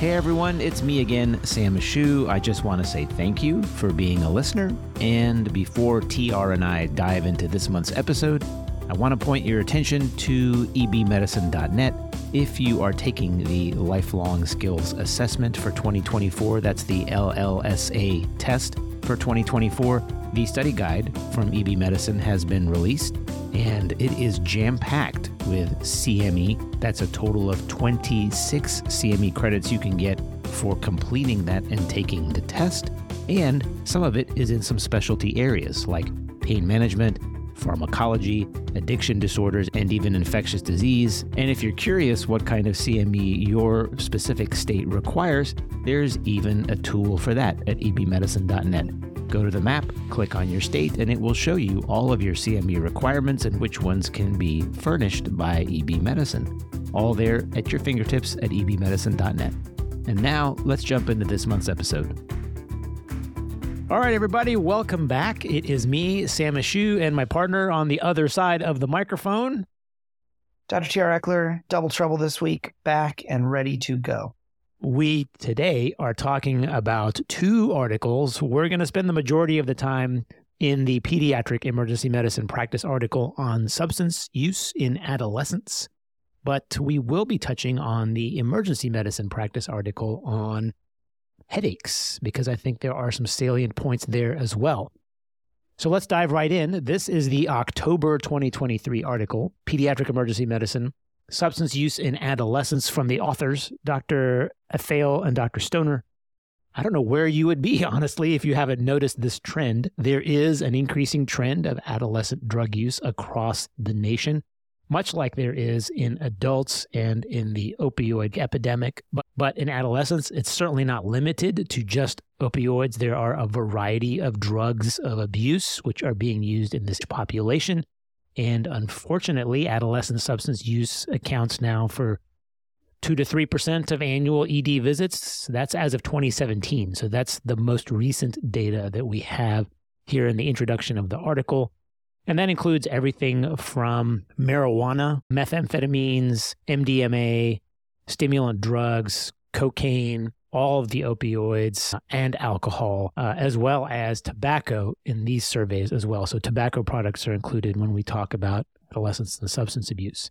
Hey everyone, it's me again, Sam Ashoo. I just want to say thank you for being a listener. And before TR and I dive into this month's episode, I want to point your attention to ebmedicine.net. If you are taking the Lifelong Skills Assessment for 2024, that's the LLSA test for 2024, the study guide from EB Medicine has been released and it is jam packed with CME. That's a total of 26 CME credits you can get for completing that and taking the test. And some of it is in some specialty areas like pain management, pharmacology, addiction disorders, and even infectious disease. And if you're curious what kind of CME your specific state requires, there's even a tool for that at ebmedicine.net. Go to the map, click on your state, and it will show you all of your CME requirements and which ones can be furnished by EB Medicine. All there at your fingertips at ebmedicine.net. And now let's jump into this month's episode. All right, everybody, welcome back. It is me, Sam Ashoo, and my partner on the other side of the microphone. Dr. T.R. Eckler, double trouble this week, back and ready to go. We today are talking about two articles. We're going to spend the majority of the time in the pediatric emergency medicine practice article on substance use in adolescents, but we will be touching on the emergency medicine practice article on headaches because I think there are some salient points there as well. So let's dive right in. This is the October 2023 article, Pediatric Emergency Medicine Substance Use in Adolescents from the authors, Dr. Athale and Dr. Stoner. I don't know where you would be, honestly, if you haven't noticed this trend. There is an increasing trend of adolescent drug use across the nation, much like there is in adults and in the opioid epidemic. But, but in adolescents, it's certainly not limited to just opioids. There are a variety of drugs of abuse which are being used in this population. And unfortunately, adolescent substance use accounts now for 2 to 3% of annual ED visits. That's as of 2017. So that's the most recent data that we have here in the introduction of the article. And that includes everything from marijuana, methamphetamines, MDMA, stimulant drugs, cocaine, all of the opioids and alcohol, uh, as well as tobacco in these surveys as well. So, tobacco products are included when we talk about adolescence and substance abuse.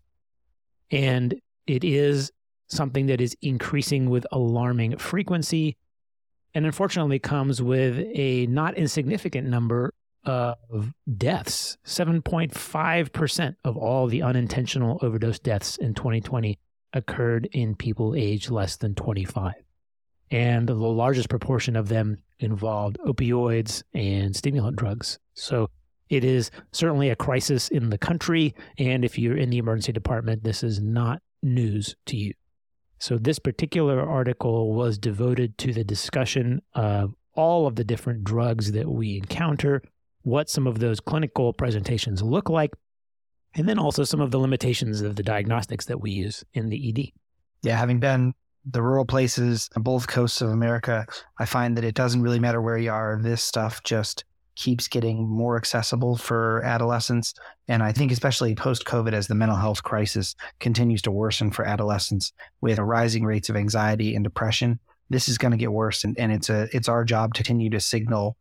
And it is something that is increasing with alarming frequency and unfortunately comes with a not insignificant number of deaths. 7.5% of all the unintentional overdose deaths in 2020 occurred in people aged less than 25 and the largest proportion of them involved opioids and stimulant drugs. So it is certainly a crisis in the country. And if you're in the emergency department, this is not news to you. So this particular article was devoted to the discussion of all of the different drugs that we encounter, what some of those clinical presentations look like, and then also some of the limitations of the diagnostics that we use in the ED. Yeah, having been the rural places on both coasts of America, I find that it doesn't really matter where you are. This stuff just keeps getting more accessible for adolescents. And I think, especially post COVID, as the mental health crisis continues to worsen for adolescents with rising rates of anxiety and depression, this is going to get worse. And, and it's, a, it's our job to continue to signal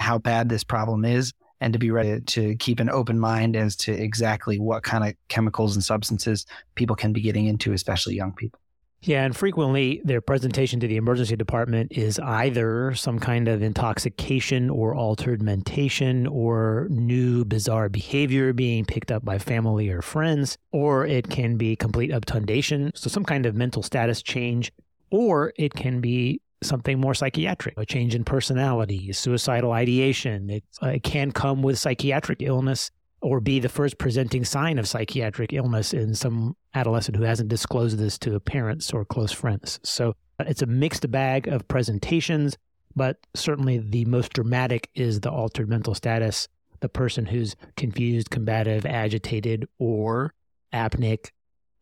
how bad this problem is and to be ready to keep an open mind as to exactly what kind of chemicals and substances people can be getting into, especially young people. Yeah, and frequently their presentation to the emergency department is either some kind of intoxication or altered mentation or new bizarre behavior being picked up by family or friends, or it can be complete obtundation, so some kind of mental status change, or it can be something more psychiatric, a change in personality, suicidal ideation. It, uh, it can come with psychiatric illness or be the first presenting sign of psychiatric illness in some adolescent who hasn't disclosed this to parents or close friends. So uh, it's a mixed bag of presentations, but certainly the most dramatic is the altered mental status, the person who's confused, combative, agitated, or apneic,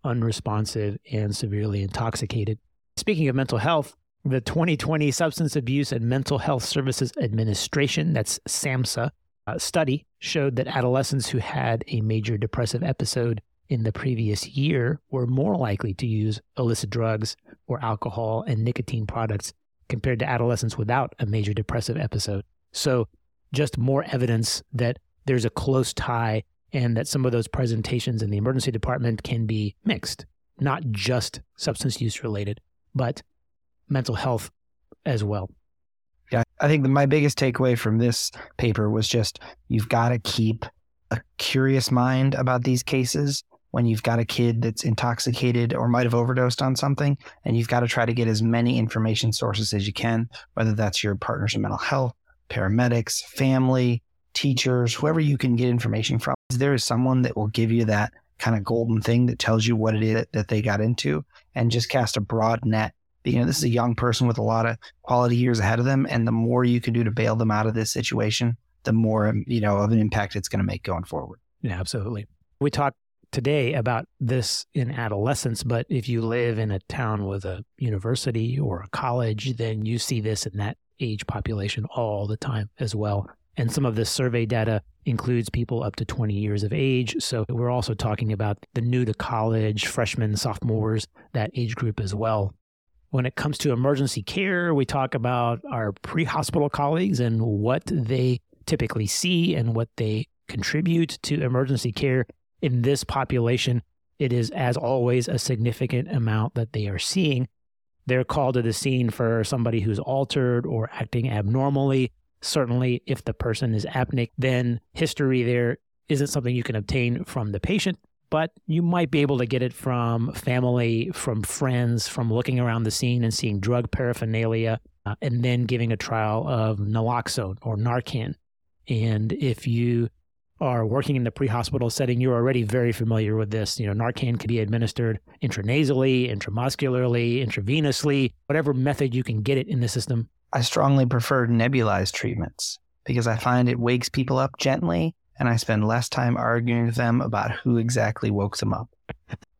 unresponsive, and severely intoxicated. Speaking of mental health, the 2020 Substance Abuse and Mental Health Services Administration, that's SAMHSA, Uh, study showed that adolescents who had a major depressive episode in the previous year were more likely to use illicit drugs or alcohol and nicotine products compared to adolescents without a major depressive episode. So, just more evidence that there's a close tie and that some of those presentations in the emergency department can be mixed, not just substance use related, but mental health as well. Yeah, I think my biggest takeaway from this paper was just you've got to keep a curious mind about these cases when you've got a kid that's intoxicated or might have overdosed on something, and you've got to try to get as many information sources as you can, whether that's your partners in mental health, paramedics, family, teachers, whoever you can get information from. There is someone that will give you that kind of golden thing that tells you what it is that they got into and just cast a broad net. You know, this is a young person with a lot of quality years ahead of them. And the more you can do to bail them out of this situation, the more, you know, of an impact it's going to make going forward. Yeah, absolutely. We talked today about this in adolescence, but if you live in a town with a university or a college, then you see this in that age population all the time as well. And some of this survey data includes people up to 20 years of age. So we're also talking about the new to college, freshmen, sophomores, that age group as well. When it comes to emergency care, we talk about our pre hospital colleagues and what they typically see and what they contribute to emergency care. In this population, it is, as always, a significant amount that they are seeing. They're called to the scene for somebody who's altered or acting abnormally Certainly, if the person is apneic, then history there isn't something you can obtain from the patient, but you might be able to get it from family, from friends, from looking around the scene and seeing drug paraphernalia, uh, and then giving a trial of naloxone or Narcan. And if you are working in the pre-hospital setting, you're already very familiar with this. You know, Narcan can be administered intranasally, intramuscularly, intravenously, whatever method you can get it in the system I strongly prefer nebulized treatments because I find it wakes people up gently and I spend less time arguing with them about who exactly woke them up.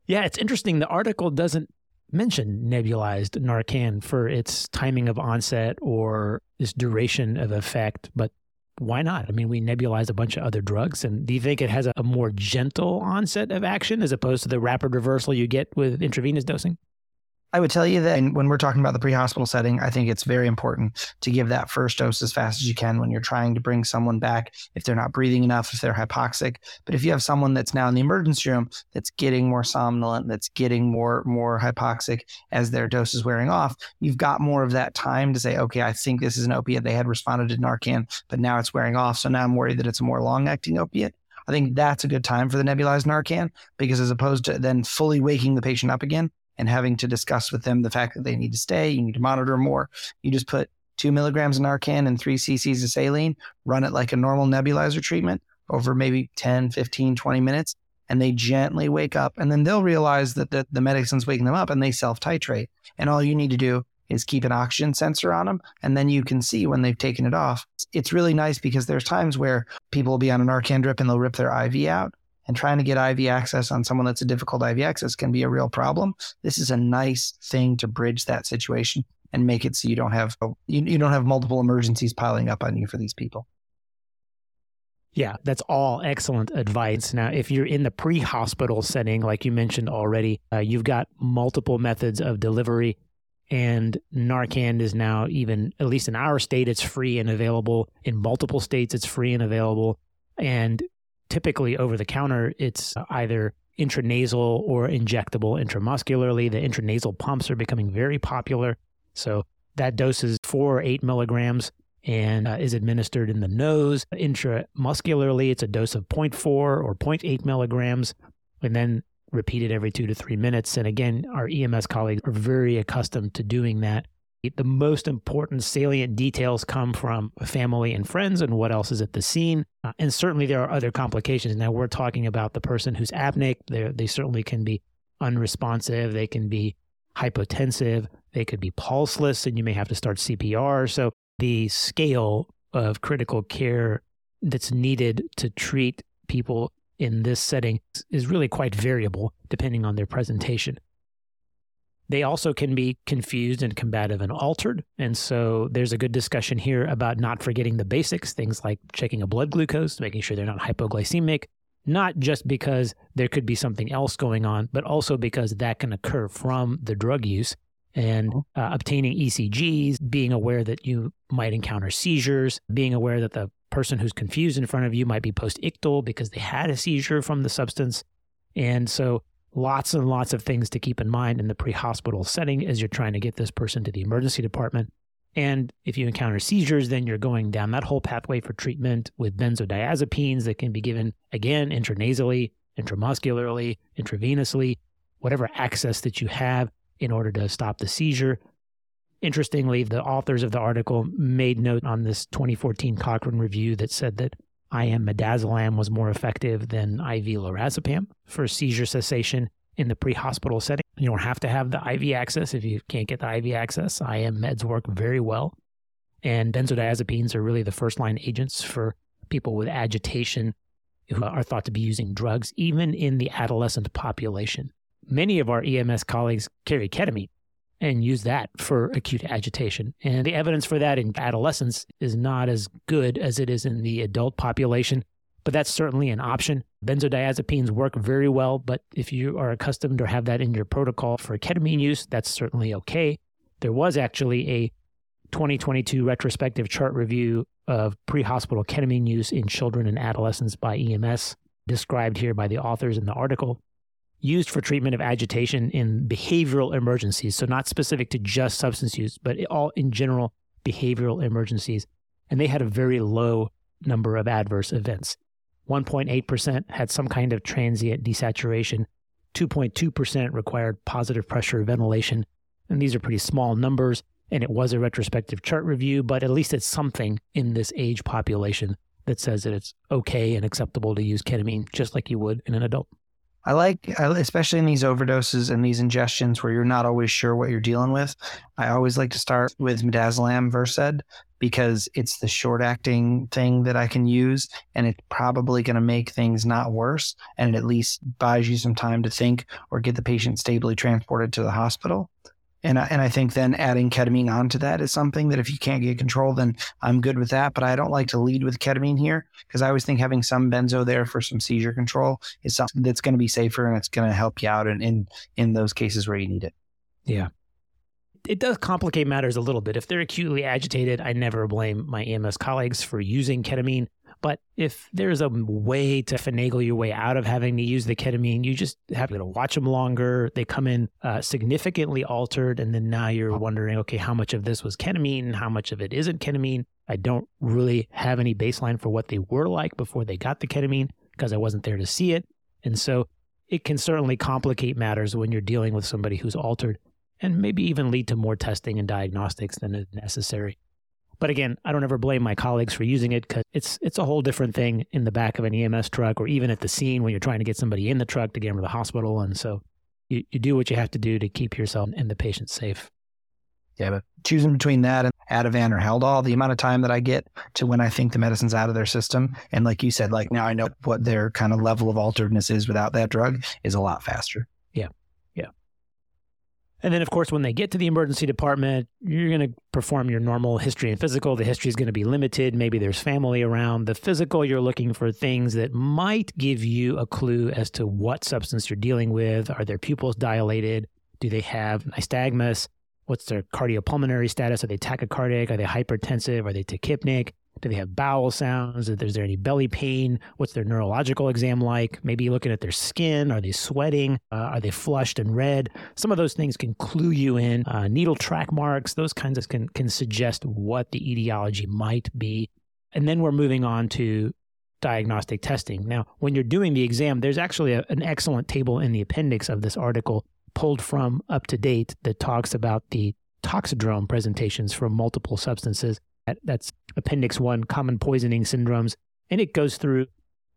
Yeah, it's interesting. The article doesn't mention nebulized Narcan for its timing of onset or its duration of effect, but why not? I mean, we nebulize a bunch of other drugs. And do you think it has a, a more gentle onset of action as opposed to the rapid reversal you get with intravenous dosing? I would tell you that when we're talking about the pre-hospital setting, I think it's very important to give that first dose as fast as you can when you're trying to bring someone back if they're not breathing enough, if they're hypoxic. But if you have someone that's now in the emergency room that's getting more somnolent, that's getting more more hypoxic as their dose is wearing off, you've got more of that time to say, okay, I think this is an opiate. They had responded to Narcan, but now it's wearing off. So now I'm worried that it's a more long-acting opiate. I think that's a good time for the nebulized Narcan because as opposed to then fully waking the patient up again, and having to discuss with them the fact that they need to stay, you need to monitor more. You just put two milligrams of Narcan and three cc's of saline, run it like a normal nebulizer treatment over maybe 10, 15, 20 minutes, and they gently wake up. And then they'll realize that the, the medicine's waking them up and they self titrate. And all you need to do is keep an oxygen sensor on them. And then you can see when they've taken it off. It's really nice because there's times where people will be on an Narcan drip and they'll rip their IV out and trying to get IV access on someone that's a difficult IV access can be a real problem. This is a nice thing to bridge that situation and make it so you don't have you, you don't have multiple emergencies piling up on you for these people. Yeah, that's all excellent advice. Now, if you're in the pre hospital setting, like you mentioned already, uh, you've got multiple methods of delivery, and Narcan is now even, at least in our state, it's free and available. In multiple states, it's free and available. And typically over the counter, it's either intranasal or injectable intramuscularly. The intranasal pumps are becoming very popular. So that dose is four or eight milligrams and uh, is administered in the nose. Intramuscularly, it's a dose of 0.4 or 0.8 milligrams, and then repeated every two to three minutes. And again, our EMS colleagues are very accustomed to doing that the most important salient details come from family and friends and what else is at the scene. Uh, and certainly there are other complications. Now we're talking about the person who's apneic. They they certainly can be unresponsive. They can be hypotensive. They could be pulseless, and you may have to start CPR. So the scale of critical care that's needed to treat people in this setting is really quite variable depending on their presentation. They also can be confused and combative and altered. And so there's a good discussion here about not forgetting the basics, things like checking a blood glucose, making sure they're not hypoglycemic, not just because there could be something else going on, but also because that can occur from the drug use and Mm-hmm. uh, obtaining ECGs, being aware that you might encounter seizures, being aware that the person who's confused in front of you might be post ictal because they had a seizure from the substance. And so, lots and lots of things to keep in mind in the pre hospital setting as you're trying to get this person to the emergency department. And if you encounter seizures, then you're going down that whole pathway for treatment with benzodiazepines that can be given again intranasally, intramuscularly, intravenously, whatever access that you have in order to stop the seizure. Interestingly, the authors of the article made note on this 2014 Cochrane review that said that IM midazolam was more effective than IV lorazepam for seizure cessation in the pre-hospital setting. You don't have to have the IV access if you can't get the IV access. IM meds work very well. And benzodiazepines are really the first line agents for people with agitation who are thought to be using drugs, even in the adolescent population. Many of our EMS colleagues carry ketamine and use that for acute agitation. And the evidence for that in adolescents is not as good as it is in the adult population, but that's certainly an option. Benzodiazepines work very well, but if you are accustomed or have that in your protocol for ketamine use, that's certainly okay. There was actually a 2022 retrospective chart review of pre hospital ketamine use in children and adolescents by EMS, described here by the authors in the article used for treatment of agitation in behavioral emergencies. So, not specific to just substance use, but all in general behavioral emergencies. And they had a very low number of adverse events. 1.8% had some kind of transient desaturation, 2.2% required positive pressure ventilation. And these are pretty small numbers. And it was a retrospective chart review, but at least it's something in this age population that says that it's okay and acceptable to use ketamine just like you would in an adult. I like, especially in these overdoses and these ingestions where you're not always sure what you're dealing with. I always like to start with midazolam Versed because it's the short acting thing that I can use, and it's probably going to make things not worse, and it at least buys you some time to think or get the patient stably transported to the hospital. And I, and I think then adding ketamine onto that is something that if you can't get control, then I'm good with that. But I don't like to lead with ketamine here because I always think having some benzo there for some seizure control is something that's going to be safer and it's going to help you out in, in in those cases where you need it. Yeah. It does complicate matters a little bit. If they're acutely agitated, I never blame my EMS colleagues for using ketamine. But if there's a way to finagle your way out of having to use the ketamine, you just have to watch them longer. They come in uh, significantly altered, and then now you're wondering, okay, how much of this was ketamine? How much of it isn't ketamine? I don't really have any baseline for what they were like before they got the ketamine because I wasn't there to see it. And so it can certainly complicate matters when you're dealing with somebody who's altered and maybe even lead to more testing and diagnostics than is necessary. But again, I don't ever blame my colleagues for using it because it's it's a whole different thing in the back of an EMS truck or even at the scene when you're trying to get somebody in the truck to get them to the hospital. And so you, you do what you have to do to keep yourself and the patient safe. Yeah, but choosing between that and Ativan or Haldol, the amount of time that I get to when I think the medicine's out of their system, and like you said, like now I know what their kind of level of alteredness is without that drug, is a lot faster. And then, of course, when they get to the emergency department, you're going to perform your normal history and physical. The history is going to be limited. Maybe there's family around. The physical, you're looking for things that might give you a clue as to what substance you're dealing with. Are their pupils dilated? Do they have nystagmus? What's their cardiopulmonary status? Are they tachycardic? Are they hypertensive? Are they tachypneic? Do they have bowel sounds? Is there any belly pain? What's their neurological exam like? Maybe looking at their skin. Are they sweating? Uh, are they flushed and red? Some of those things can clue you in. Uh, needle track marks, those kinds of can, can suggest what the etiology might be. And then we're moving on to diagnostic testing. Now, when you're doing the exam, there's actually a, an excellent table in the appendix of this article pulled from up to date that talks about the toxidrome presentations from multiple substances. That's Appendix 1, Common Poisoning Syndromes. And it goes through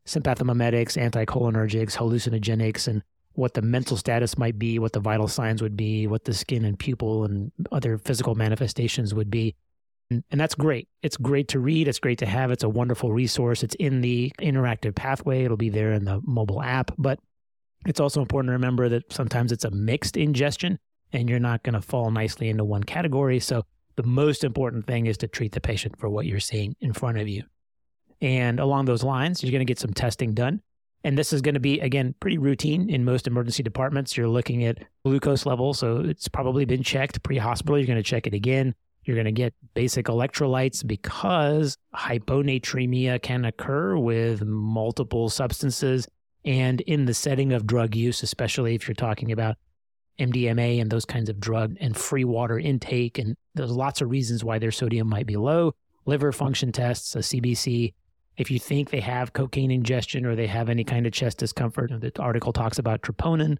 sympathomimetics, anticholinergics, hallucinogenics, and what the mental status might be, what the vital signs would be, what the skin and pupil and other physical manifestations would be. And, and that's great. It's great to read. It's great to have. It's a wonderful resource. It's in the interactive pathway. It'll be there in the mobile app. But it's also important to remember that sometimes it's a mixed ingestion and you're not going to fall nicely into one category. So the most important thing is to treat the patient for what you're seeing in front of you. And along those lines, you're going to get some testing done. And this is going to be, again, pretty routine in most emergency departments. You're looking at glucose level. So it's probably been checked pre hospital. You're going to check it again. You're going to get basic electrolytes because hyponatremia can occur with multiple substances. And in the setting of drug use, especially if you're talking about MDMA and those kinds of drug and free water intake, and there's lots of reasons why their sodium might be low. Liver function tests, a CBC, if you think they have cocaine ingestion or they have any kind of chest discomfort, the article talks about troponin.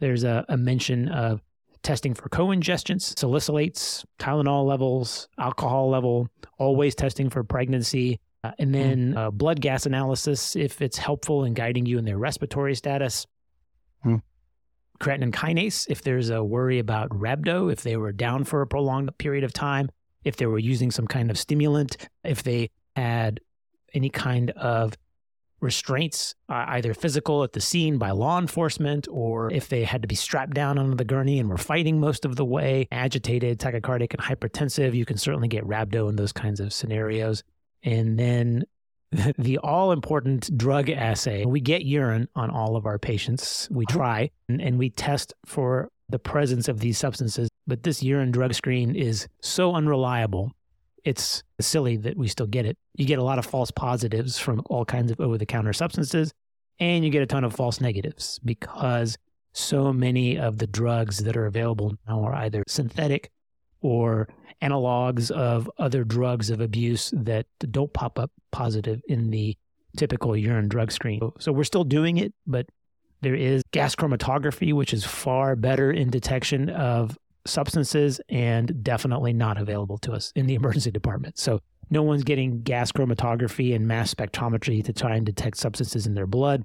There's a, a mention of testing for co-ingestions, salicylates, Tylenol levels, alcohol level, always testing for pregnancy, uh, and hmm. then mm. uh, blood gas analysis if it's helpful in guiding you in their respiratory status. Mm. Creatine kinase if there's a worry about rhabdo, if they were down for a prolonged period of time, if they were using some kind of stimulant, if they had any kind of restraints, uh, either physical at the scene by law enforcement, or if they had to be strapped down onto the gurney and were fighting most of the way, agitated, tachycardic, and hypertensive, you can certainly get rhabdo in those kinds of scenarios. And then the all important drug assay. We get urine on all of our patients. We uh-huh. try and, and we test for the presence of these substances. But this urine drug screen is so unreliable it's silly that we still get it. You get a lot of false positives from all kinds of over the counter substances, and you get a ton of false negatives because so many of the drugs that are available now are either synthetic or analogs of other drugs of abuse that don't pop up positive in the typical urine drug screen. So we're still doing it, but there is gas chromatography, which is far better in detection of substances and definitely not available to us in the emergency department. So no one's getting gas chromatography and mass spectrometry to try and detect substances in their blood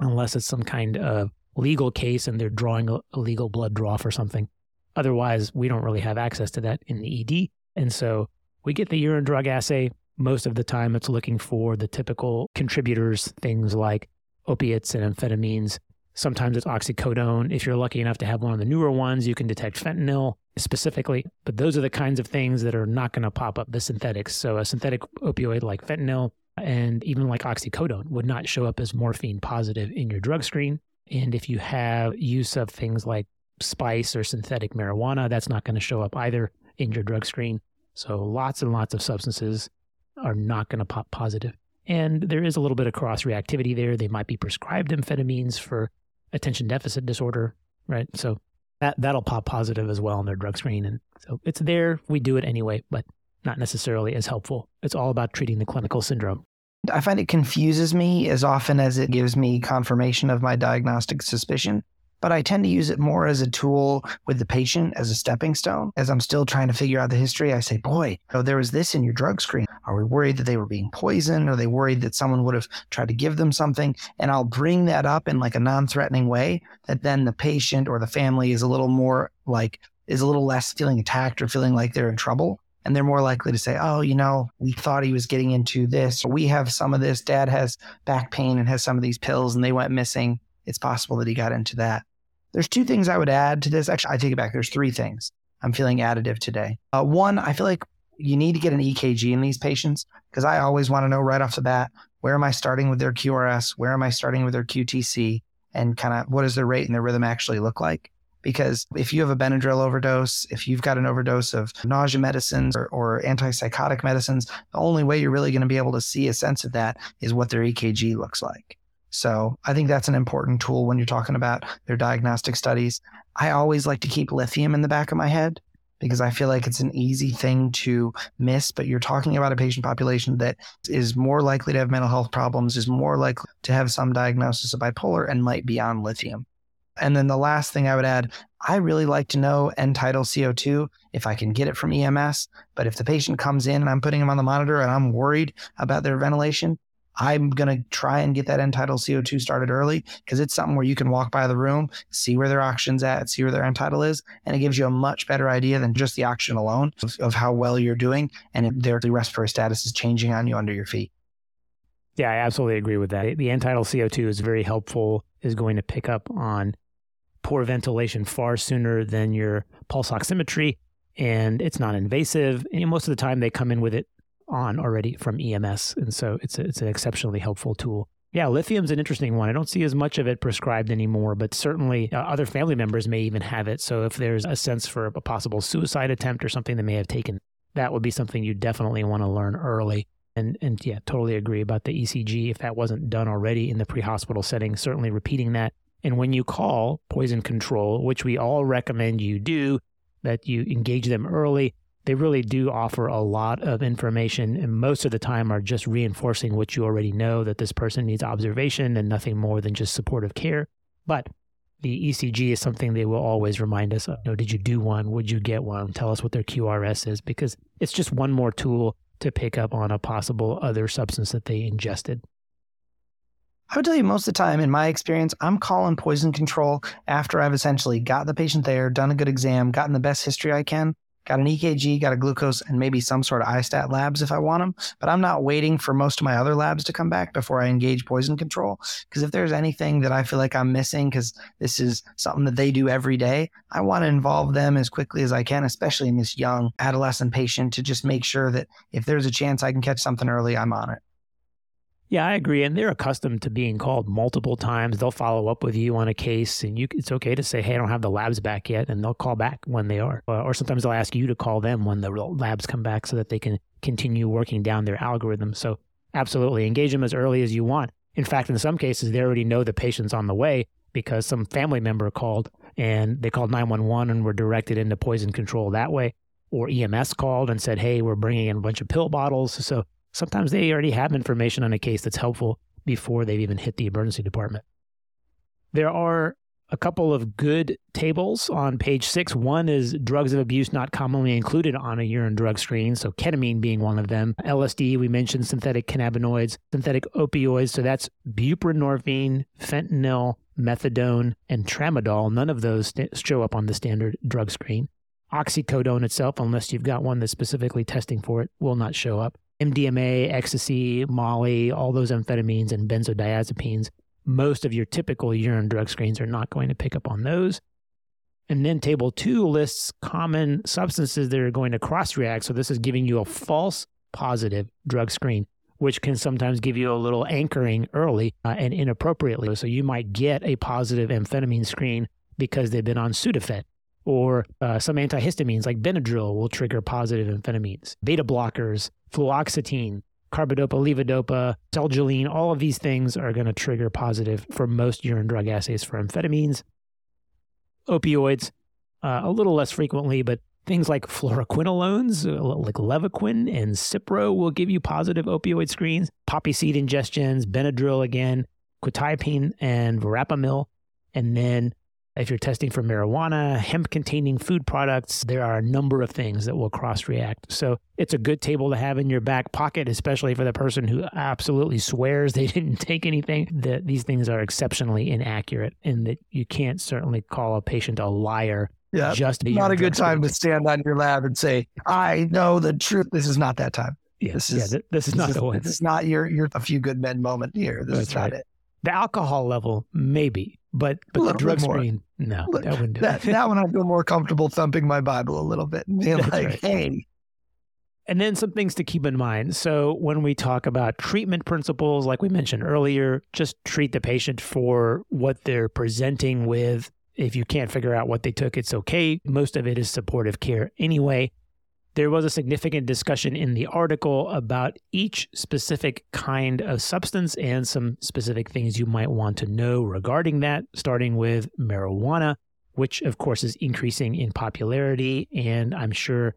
unless it's some kind of legal case and they're drawing a, legal blood draw for something. Otherwise, we don't really have access to that in the ED. And so we get the urine drug assay. Most of the time, it's looking for the typical contributors, things like opiates and amphetamines, Sometimes it's oxycodone. If you're lucky enough to have one of the newer ones, you can detect fentanyl specifically. But those are the kinds of things that are not going to pop up the synthetics. So a synthetic opioid like fentanyl and even like oxycodone would not show up as morphine positive in your drug screen. And if you have use of things like spice or synthetic marijuana, that's not going to show up either in your drug screen. So lots and lots of substances are not going to pop positive. And there is a little bit of cross reactivity there. They might be prescribed amphetamines for attention deficit disorder, right? So that that'll pop positive as well on their drug screen, and so it's there. We do it anyway, but not necessarily as helpful. It's all about treating the clinical syndrome. I find it confuses me as often as it gives me confirmation of my diagnostic suspicion but I tend to use it more as a tool with the patient as a stepping stone. As I'm still trying to figure out the history, I say, boy, oh, there was this in your drug screen. Are we worried that they were being poisoned? Are they worried that someone would have tried to give them something? And I'll bring that up in like a non threatening way that then the patient or the family is a little more like, is a little less feeling attacked or feeling like they're in trouble. And they're more likely to say, oh, you know, we thought he was getting into this. We have some of this. Dad has back pain and has some of these pills and they went missing it's possible that he got into that. There's two things I would add to this. Actually, I take it back. There's three things I'm feeling additive today. Uh, one, I feel like you need to get an EKG in these patients because I always want to know right off the bat where am I starting with their QRS, where am I starting with their QTC, and kind of what does their rate and their rhythm actually look like. Because if you have a Benadryl overdose, if you've got an overdose of nausea medicines or, or antipsychotic medicines, the only way you're really going to be able to see a sense of that is what their EKG looks like. So I think that's an important tool when you're talking about their diagnostic studies. I always like to keep lithium in the back of my head because I feel like it's an easy thing to miss, but you're talking about a patient population that is more likely to have mental health problems, is more likely to have some diagnosis of bipolar, and might be on lithium. And then the last thing I would add, I really like to know end tidal CO2 if I can get it from EMS. But if the patient comes in and I'm putting them on the monitor and I'm worried about their ventilation, I'm going to try and get that end tidal CO2 started early because it's something where you can walk by the room, see where their oxygen's at, see where their end tidal is, and it gives you a much better idea than just the oxygen alone of, of how well you're doing and if their respiratory status is changing on you under your feet. Yeah, I absolutely agree with that. The end tidal CO2 is very helpful, is going to pick up on poor ventilation far sooner than your pulse oximetry, and it's non invasive. And most of the time, they come in with it on already from EMS. And so it's, a, it's an exceptionally helpful tool. Yeah, lithium's an interesting one. I don't see as much of it prescribed anymore, but certainly uh, other family members may even have it. So if there's a sense for a possible suicide attempt or something they may have taken, that would be something you definitely want to learn early. And and yeah, totally agree about the ECG. If that wasn't done already in the pre-hospital setting, certainly repeating that. And when you call poison control, which we all recommend you do, that you engage them early, they really do offer a lot of information and most of the time are just reinforcing what you already know that this person needs observation and nothing more than just supportive care. But the ECG is something they will always remind us of. You know, did you do one? Would you get one? Tell us what their QRS is because it's just one more tool to pick up on a possible other substance that they ingested. I would tell you most of the time, in my experience, I'm calling poison control after I've essentially got the patient there, done a good exam, gotten the best history I can, got an EKG, got a glucose, and maybe some sort of iStat labs if I want them. But I'm not waiting for most of my other labs to come back before I engage poison control. Because if there's anything that I feel like I'm missing, because this is something that they do every day, I want to involve them as quickly as I can, especially in this young adolescent patient, to just make sure that if there's a chance I can catch something early, I'm on it. Yeah, I agree. And they're accustomed to being called multiple times. They'll follow up with you on a case, and you, it's okay to say, "Hey, I don't have the labs back yet," and they'll call back when they are. Or sometimes they'll ask you to call them when the labs come back, so that they can continue working down their algorithm. So, absolutely, engage them as early as you want. In fact, in some cases, they already know the patient's on the way because some family member called and they called 911 and were directed into poison control that way. Or EMS called and said, "Hey, we're bringing in a bunch of pill bottles." So sometimes they already have information on a case that's helpful before they've even hit the emergency department. There are a couple of good tables on page six. One is drugs of abuse not commonly included on a urine drug screen, so ketamine being one of them. LSD, we mentioned synthetic cannabinoids, synthetic opioids, so that's buprenorphine, fentanyl, methadone, and tramadol. None of those st- show up on the standard drug screen. Oxycodone itself, unless you've got one that's specifically testing for it, will not show up. MDMA, ecstasy, Molly, all those amphetamines and benzodiazepines, most of your typical urine drug screens are not going to pick up on those. And then table two lists common substances that are going to cross react. So this is giving you a false positive drug screen, which can sometimes give you a little anchoring early uh, and inappropriately. So you might get a positive amphetamine screen because they've been on Sudafed or uh, some antihistamines like Benadryl will trigger positive amphetamines. Beta blockers, fluoxetine, carbidopa, levodopa, Selegiline, all of these things are going to trigger positive for most urine drug assays for amphetamines. Opioids, uh, a little less frequently, but things like fluoroquinolones, uh, like Levaquin and Cipro, will give you positive opioid screens. Poppy seed ingestions, Benadryl again, quetiapine and verapamil, and then if you're testing for marijuana, hemp containing food products, there are a number of things that will cross react. So it's a good table to have in your back pocket, especially for the person who absolutely swears they didn't take anything. That these things are exceptionally inaccurate and that you can't certainly call a patient a liar. Yeah, just not a good time to stand on your lab and say, "I know the truth." This is not that time. Yeah, this is yeah, this is not this the one. This is not your your a few good men moment here. This That's is not right. it. The alcohol level, maybe, but but the drug screen, no, that wouldn't do that, it. that one I feel more comfortable thumping my Bible a little bit and being like, right. hey. And then some things to keep in mind. So when we talk about treatment principles, like we mentioned earlier, just treat the patient for what they're presenting with. If you can't figure out what they took, it's okay. Most of it is supportive care anyway. There was a significant discussion in the article about each specific kind of substance and some specific things you might want to know regarding that, starting with marijuana, which of course is increasing in popularity and I'm sure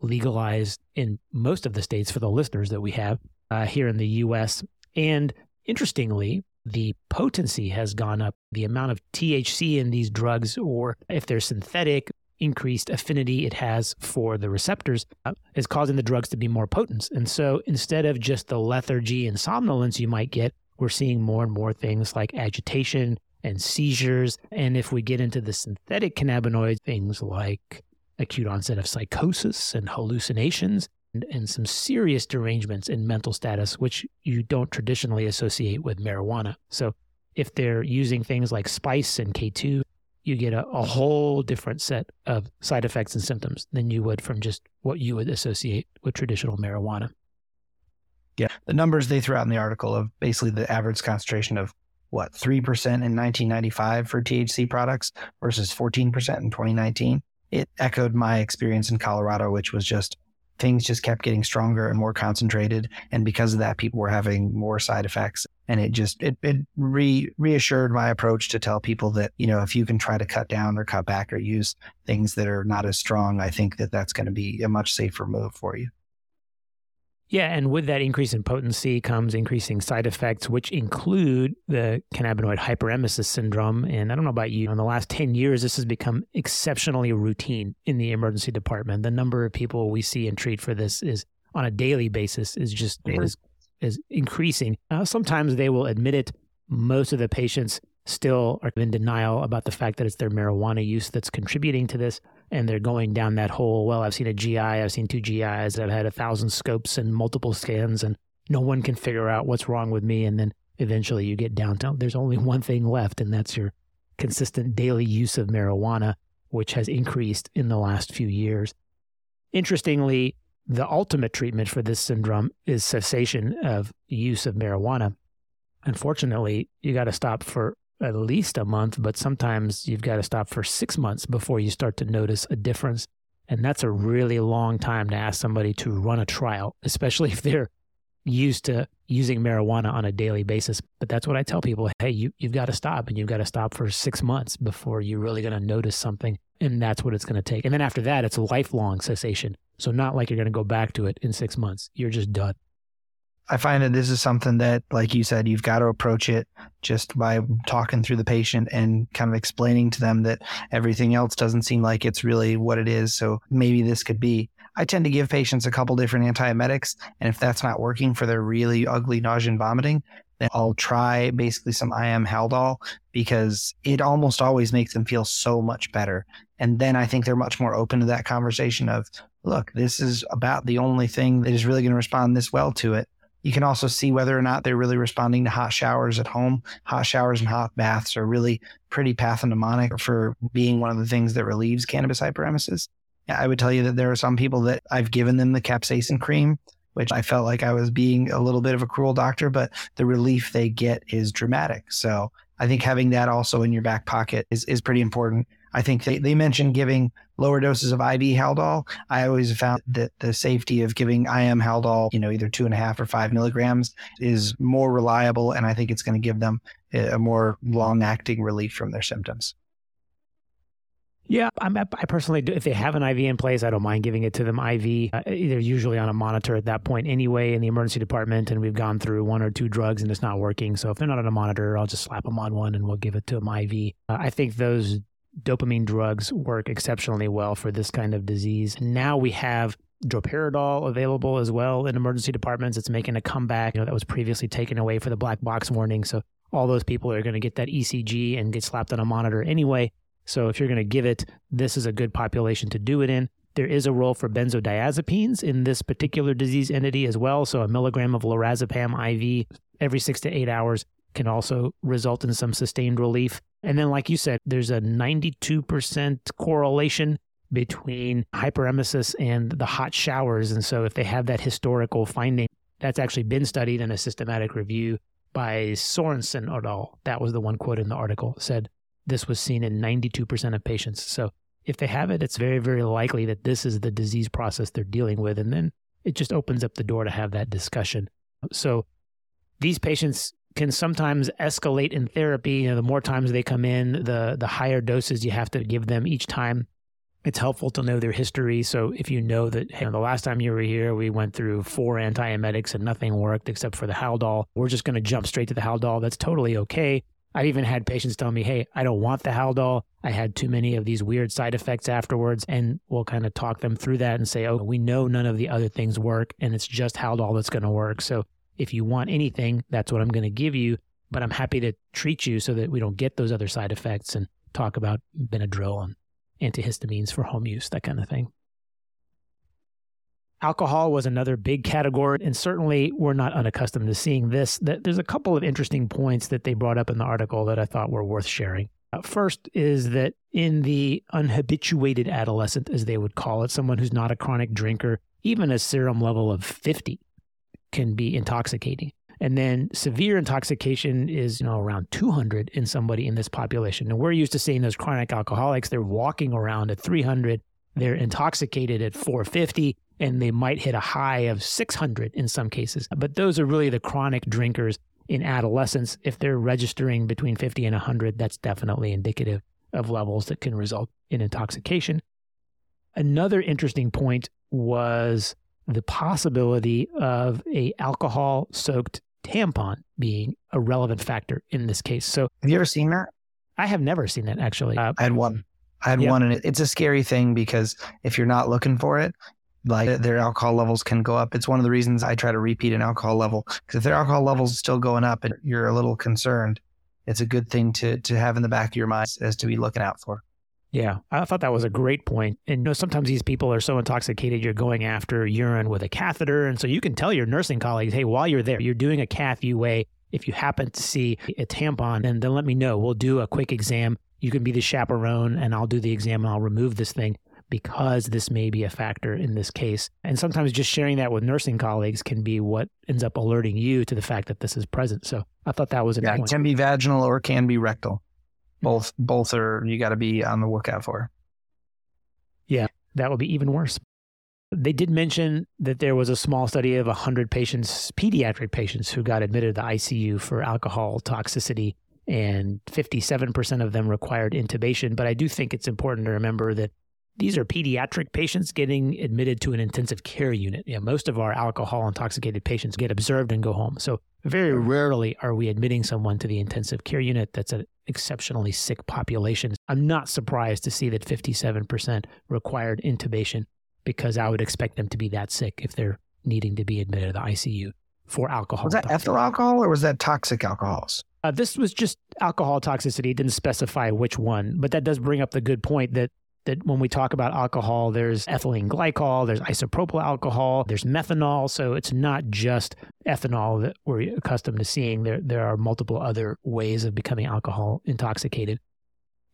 legalized in most of the states for the listeners that we have uh, here in the US. And interestingly, the potency has gone up. The amount of THC in these drugs, or if they're synthetic, increased affinity it has for the receptors uh, is causing the drugs to be more potent. And so instead of just the lethargy and somnolence you might get, we're seeing more and more things like agitation and seizures. And if we get into the synthetic cannabinoids, things like acute onset of psychosis and hallucinations and, and some serious derangements in mental status, which you don't traditionally associate with marijuana. So if they're using things like spice and K2 you get a, a whole different set of side effects and symptoms than you would from just what you would associate with traditional marijuana. Yeah. The numbers they threw out in the article of basically the average concentration of what, 3% in 1995 for THC products versus 14% in 2019. It echoed my experience in Colorado, which was just things just kept getting stronger and more concentrated. And because of that, people were having more side effects. And it just, it, it re, reassured my approach to tell people that, you know, if you can try to cut down or cut back or use things that are not as strong, I think that that's going to be a much safer move for you. Yeah, and with that increase in potency comes increasing side effects, which include the cannabinoid hyperemesis syndrome. And I don't know about you, in the last 10 years, this has become exceptionally routine in the emergency department. The number of people we see and treat for this is on a daily basis is just is, is increasing. Uh, sometimes they will admit it. Most of the patients still are in denial about the fact that it's their marijuana use that's contributing to this and they're going down that whole well i've seen a gi i've seen two gis i've had a thousand scopes and multiple scans and no one can figure out what's wrong with me and then eventually you get down to there's only one thing left and that's your consistent daily use of marijuana which has increased in the last few years interestingly the ultimate treatment for this syndrome is cessation of use of marijuana unfortunately you got to stop for at least a month, but sometimes you've got to stop for six months before you start to notice a difference. And that's a really long time to ask somebody to run a trial, especially if they're used to using marijuana on a daily basis. But that's what I tell people hey, you, you've got to stop and you've got to stop for six months before you're really going to notice something. And that's what it's going to take. And then after that, it's a lifelong cessation. So, not like you're going to go back to it in six months. You're just done. I find that this is something that, like you said, you've got to approach it just by talking through the patient and kind of explaining to them that everything else doesn't seem like it's really what it is. So maybe this could be. I tend to give patients a couple different antiemetics. And if that's not working for their really ugly nausea and vomiting, then I'll try basically some IM Haldol because it almost always makes them feel so much better. And then I think they're much more open to that conversation of, look, this is about the only thing that is really going to respond this well to it. You can also see whether or not they're really responding to hot showers at home. Hot showers and hot baths are really pretty pathognomonic for being one of the things that relieves cannabis hyperemesis. I would tell you that there are some people that I've given them the capsaicin cream, which I felt like I was being a little bit of a cruel doctor, but the relief they get is dramatic. So I think having that also in your back pocket is, is pretty important. I think they, they mentioned giving lower doses of IV Haldol. I always found that the safety of giving IM Haldol, you know, either two and a half or five milligrams is more reliable. And I think it's going to give them a more long acting relief from their symptoms. Yeah, I'm, i personally, do, if they have an IV in place, I don't mind giving it to them IV. Uh, they're usually on a monitor at that point anyway in the emergency department, and we've gone through one or two drugs and it's not working. So if they're not on a monitor, I'll just slap them on one and we'll give it to them IV. Uh, I think those dopamine drugs work exceptionally well for this kind of disease. Now we have droperidol available as well in emergency departments. It's making a comeback. You know, that was previously taken away for the black box warning. So all those people are going to get that ECG and get slapped on a monitor anyway. So if you're going to give it, this is a good population to do it in. There is a role for benzodiazepines in this particular disease entity as well. So a milligram of lorazepam IV every six to eight hours can also result in some sustained relief. And then, like you said, there's a 92% correlation between hyperemesis and the hot showers. And so, if they have that historical finding, that's actually been studied in a systematic review by Sorensen et al. That was the one quote in the article said this was seen in 92% of patients. So, if they have it, it's very, very likely that this is the disease process they're dealing with. And then it just opens up the door to have that discussion. So, these patients can sometimes escalate in therapy. You know, the more times they come in, the the higher doses you have to give them each time. It's helpful to know their history. So if you know that hey, the last time you were here, we went through four antiemetics and nothing worked except for the Haldol, we're just going to jump straight to the Haldol. That's totally okay. I've even had patients tell me, hey, I don't want the Haldol. I had too many of these weird side effects afterwards. And we'll kind of talk them through that and say, oh, we know none of the other things work and it's just Haldol that's going to work. So if you want anything, that's what I'm going to give you. But I'm happy to treat you so that we don't get those other side effects and talk about Benadryl and antihistamines for home use, that kind of thing. Alcohol was another big category, and certainly we're not unaccustomed to seeing this. There's a couple of interesting points that they brought up in the article that I thought were worth sharing. Uh, first is that in the unhabituated adolescent, as they would call it, someone who's not a chronic drinker, even a serum level of 50 can be intoxicating. And then severe intoxication is, you know, around 200 in somebody in this population. And we're used to seeing those chronic alcoholics, they're walking around at 300, they're intoxicated at 450, and they might hit a high of 600 in some cases. But those are really the chronic drinkers in adolescence. If they're registering between 50 and 100, that's definitely indicative of levels that can result in intoxication. Another interesting point was the possibility of a alcohol soaked tampon being a relevant factor in this case. So, have you ever seen that? I have never seen that actually. Uh, I had one. I had one, and it's a scary thing because if you're not looking for it, like their alcohol levels can go up. It's one of the reasons I try to repeat an alcohol level because if their alcohol levels still going up and you're a little concerned, it's a good thing to to have in the back of your mind as to be looking out for. Yeah, I thought that was a great point. And you know, sometimes these people are so intoxicated, you're going after urine with a catheter, and so you can tell your nursing colleagues, hey, while you're there, you're doing a cath UA. If you happen to see a tampon, then then let me know. We'll do a quick exam. You can be the chaperone, and I'll do the exam, and I'll remove this thing because this may be a factor in this case. And sometimes just sharing that with nursing colleagues can be what ends up alerting you to the fact that this is present. So I thought that was an yeah, it can be vaginal or can be rectal hmm. both both are you got to be on the lookout for. Yeah, that would be even worse. They did mention that there was a small study of 100 patients, pediatric patients, who got admitted to the ICU for alcohol toxicity, and 57% of them required intubation. But I do think it's important to remember that these are pediatric patients getting admitted to an intensive care unit. Yeah, most of our alcohol intoxicated patients get observed and go home. So very rarely are we admitting someone to the intensive care unit that's an exceptionally sick population. I'm not surprised to see that 57% required intubation because I would expect them to be that sick if they're needing to be admitted to the ICU for alcohol. Was that ethyl alcohol or was that toxic alcohols? Uh, this was just alcohol toxicity. It didn't specify which one, but that does bring up the good point that that when we talk about alcohol, there's ethylene glycol, there's isopropyl alcohol, there's methanol. So it's not just ethanol that we're accustomed to seeing. There, there are multiple other ways of becoming alcohol intoxicated.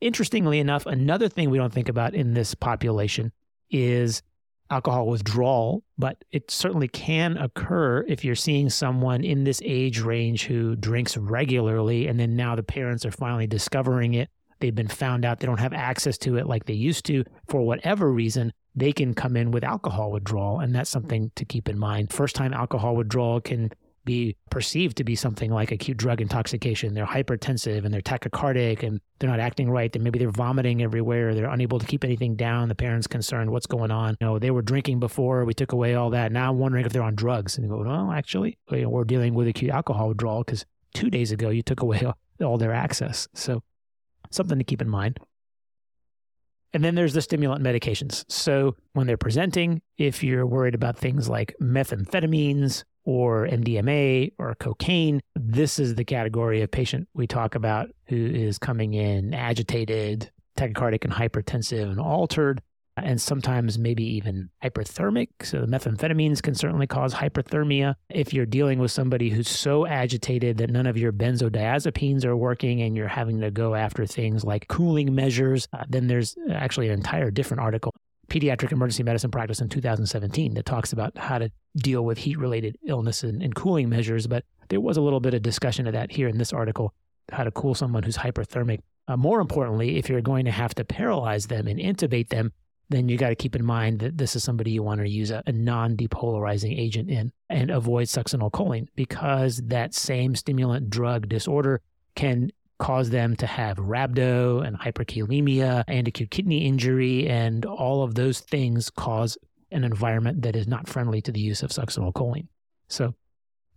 Interestingly enough, another thing we don't think about in this population is alcohol withdrawal, but it certainly can occur if you're seeing someone in this age range who drinks regularly and then now the parents are finally discovering it they've been found out they don't have access to it like they used to for whatever reason, they can come in with alcohol withdrawal. And that's something to keep in mind. First time alcohol withdrawal can be perceived to be something like acute drug intoxication. They're hypertensive and they're tachycardic and they're not acting right. Then maybe they're vomiting everywhere. They're unable to keep anything down. The parents concerned, what's going on? You know, they were drinking before. We took away all that. Now I'm wondering if they're on drugs. And you go, well, actually, we're dealing with acute alcohol withdrawal because two days ago you took away all their access. So something to keep in mind. And then there's the stimulant medications. So when they're presenting, if you're worried about things like methamphetamines or MDMA or cocaine, this is the category of patient we talk about who is coming in agitated, tachycardic and hypertensive and altered and sometimes maybe even hyperthermic. So the methamphetamines can certainly cause hyperthermia. If you're dealing with somebody who's so agitated that none of your benzodiazepines are working and you're having to go after things like cooling measures, uh, then there's actually an entire different article, Pediatric Emergency Medicine Practice in 2017, that talks about how to deal with heat related illness and, and cooling measures. But there was a little bit of discussion of that here in this article, how to cool someone who's hyperthermic. Uh, more importantly, if you're going to have to paralyze them and intubate them, then you got to keep in mind that this is somebody you want to use a, a non depolarizing agent in and avoid succinylcholine because that same stimulant drug disorder can cause them to have rhabdo and hyperkalemia and acute kidney injury. And all of those things cause an environment that is not friendly to the use of succinylcholine. So,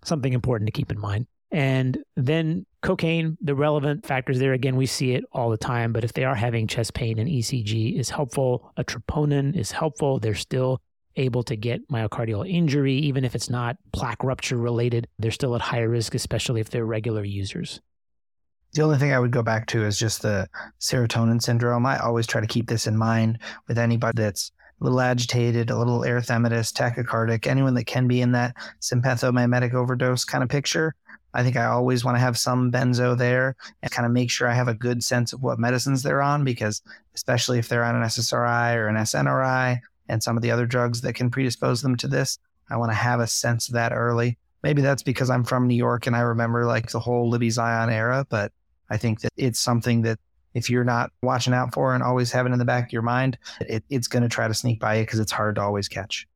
something important to keep in mind. And then cocaine, the relevant factors there, again, we see it all the time, but if they are having chest pain, an ECG is helpful. A troponin is helpful. They're still able to get myocardial injury, even if it's not plaque rupture related. They're still at higher risk, especially if they're regular users. The only thing I would go back to is just the serotonin syndrome. I always try to keep this in mind with anybody that's a little agitated, a little erythematous, tachycardic, anyone that can be in that sympathomimetic overdose kind of picture. I think I always want to have some benzo there and kind of make sure I have a good sense of what medicines they're on because especially if they're on an SSRI or an SNRI and some of the other drugs that can predispose them to this, I want to have a sense of that early maybe that's because I'm from New York and I remember like the whole Libby Zion era, but I think that it's something that if you're not watching out for and always having in the back of your mind, it, it's going to try to sneak by you because it's hard to always catch.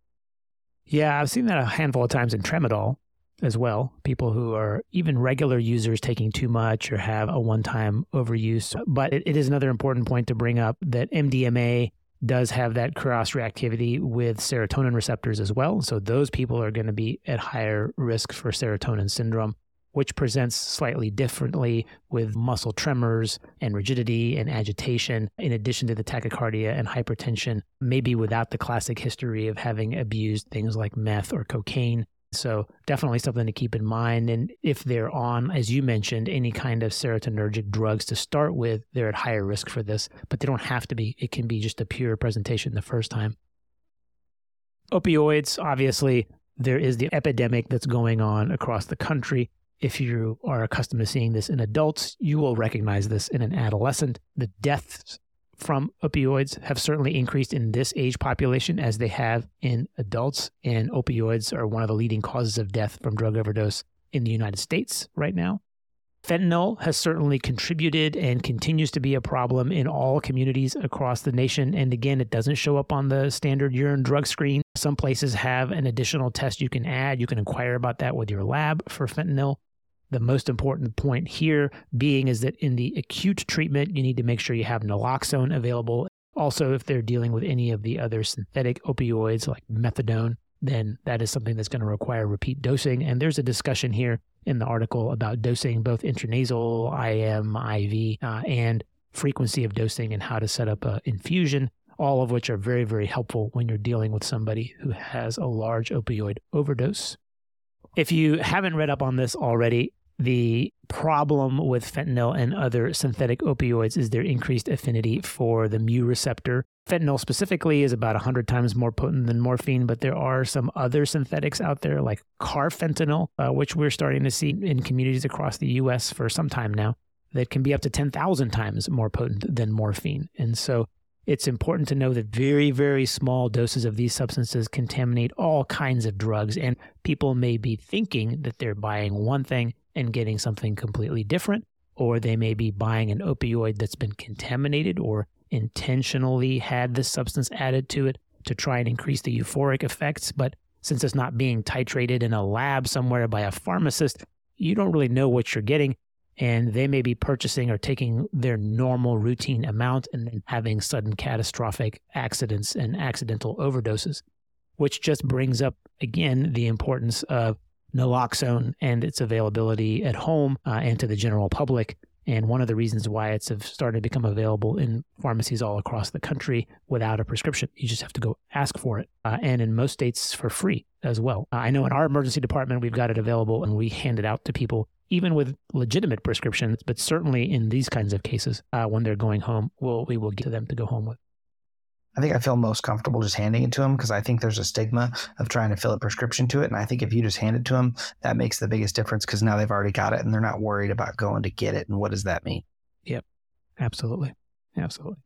Yeah, I've seen that a handful of times in tramadol as well. People who are even regular users taking too much or have a one time overuse. But it, it is another important point to bring up that MDMA does have that cross reactivity with serotonin receptors as well. So those people are going to be at higher risk for serotonin syndrome which presents slightly differently with muscle tremors and rigidity and agitation, in addition to the tachycardia and hypertension, maybe without the classic history of having abused things like meth or cocaine. So, definitely something to keep in mind. And if they're on, as you mentioned, any kind of serotonergic drugs to start with, they're at higher risk for this, but they don't have to be. It can be just a pure presentation the first time. Opioids, obviously, there is the epidemic that's going on across the country. If you are accustomed to seeing this in adults, you will recognize this in an adolescent. The deaths from opioids have certainly increased in this age population as they have in adults, and opioids are one of the leading causes of death from drug overdose in the United States right now. Fentanyl has certainly contributed and continues to be a problem in all communities across the nation. And again, it doesn't show up on the standard urine drug screen. Some places have an additional test you can add. You can inquire about that with your lab for fentanyl. The most important point here being is that in the acute treatment, you need to make sure you have naloxone available. Also, if they're dealing with any of the other synthetic opioids like methadone, then that is something that's going to require repeat dosing. And there's a discussion here in the article about dosing both intranasal, IM, IV, uh, and frequency of dosing and how to set up an infusion, all of which are very, very helpful when you're dealing with somebody who has a large opioid overdose. If you haven't read up on this already, the problem with fentanyl and other synthetic opioids is their increased affinity for the mu receptor. Fentanyl specifically is about 100 times more potent than morphine, but there are some other synthetics out there like carfentanil, uh, which we're starting to see in communities across the US for some time now, that can be up to 10,000 times more potent than morphine. And so it's important to know that very, very small doses of these substances contaminate all kinds of drugs, and people may be thinking that they're buying one thing and getting something completely different, or they may be buying an opioid that's been contaminated or intentionally had this substance added to it to try and increase the euphoric effects. But since it's not being titrated in a lab somewhere by a pharmacist, you don't really know what you're getting and they may be purchasing or taking their normal routine amount and then having sudden catastrophic accidents and accidental overdoses, which just brings up again the importance of naloxone and its availability at home uh, and to the general public. And one of the reasons why it's have started to become available in pharmacies all across the country without a prescription. You just have to go ask for it. Uh, and in most states for free as well. Uh, I know in our emergency department, we've got it available and we hand it out to people even with legitimate prescriptions, but certainly in these kinds of cases, uh, when they're going home, we'll, we will get them to go home with. I think I feel most comfortable just handing it to them because I think there's a stigma of trying to fill a prescription to it. And I think if you just hand it to them, that makes the biggest difference because now they've already got it and they're not worried about going to get it. And what does that mean? Yep, absolutely. Absolutely.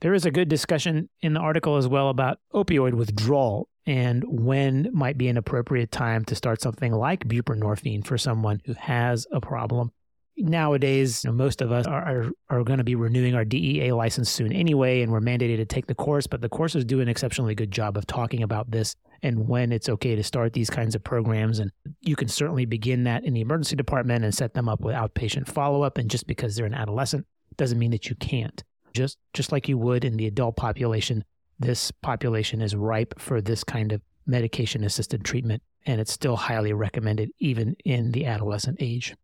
There is a good discussion in the article as well about opioid withdrawal and when might be an appropriate time to start something like buprenorphine for someone who has a problem. Nowadays, you know, most of us are, are, are going to be renewing our DEA license soon anyway, and we're mandated to take the course, but the courses do an exceptionally good job of talking about this and when it's okay to start these kinds of programs. And you can certainly begin that in the emergency department and set them up with outpatient follow up. And just because they're an adolescent doesn't mean that you can't. Just, just like you would in the adult population, this population is ripe for this kind of medication assisted treatment, and it's still highly recommended even in the adolescent age.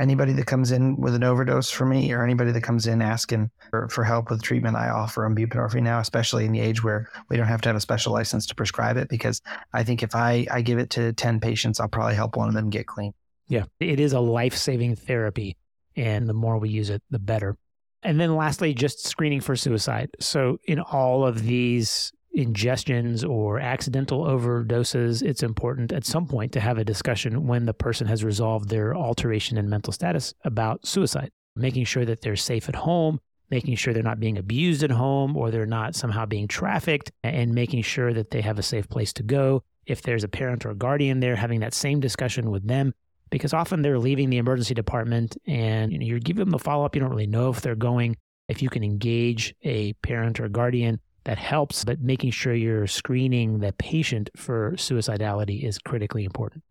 Anybody that comes in with an overdose for me, or anybody that comes in asking for, for help with treatment, I offer them buprenorphine now, especially in the age where we don't have to have a special license to prescribe it. Because I think if I, I give it to 10 patients, I'll probably help one of them get clean. Yeah, it is a life saving therapy. And the more we use it, the better. And then lastly, just screening for suicide. So, in all of these ingestions or accidental overdoses, it's important at some point to have a discussion when the person has resolved their alteration in mental status about suicide, making sure that they're safe at home, making sure they're not being abused at home or they're not somehow being trafficked, and making sure that they have a safe place to go. if there's a parent or guardian there, having that same discussion with them because often they're leaving the emergency department and you know, you're giving them a follow up. You don't really know if they're going. If you can engage a parent or guardian, that helps, but making sure you're screening the patient for suicidality is critically important.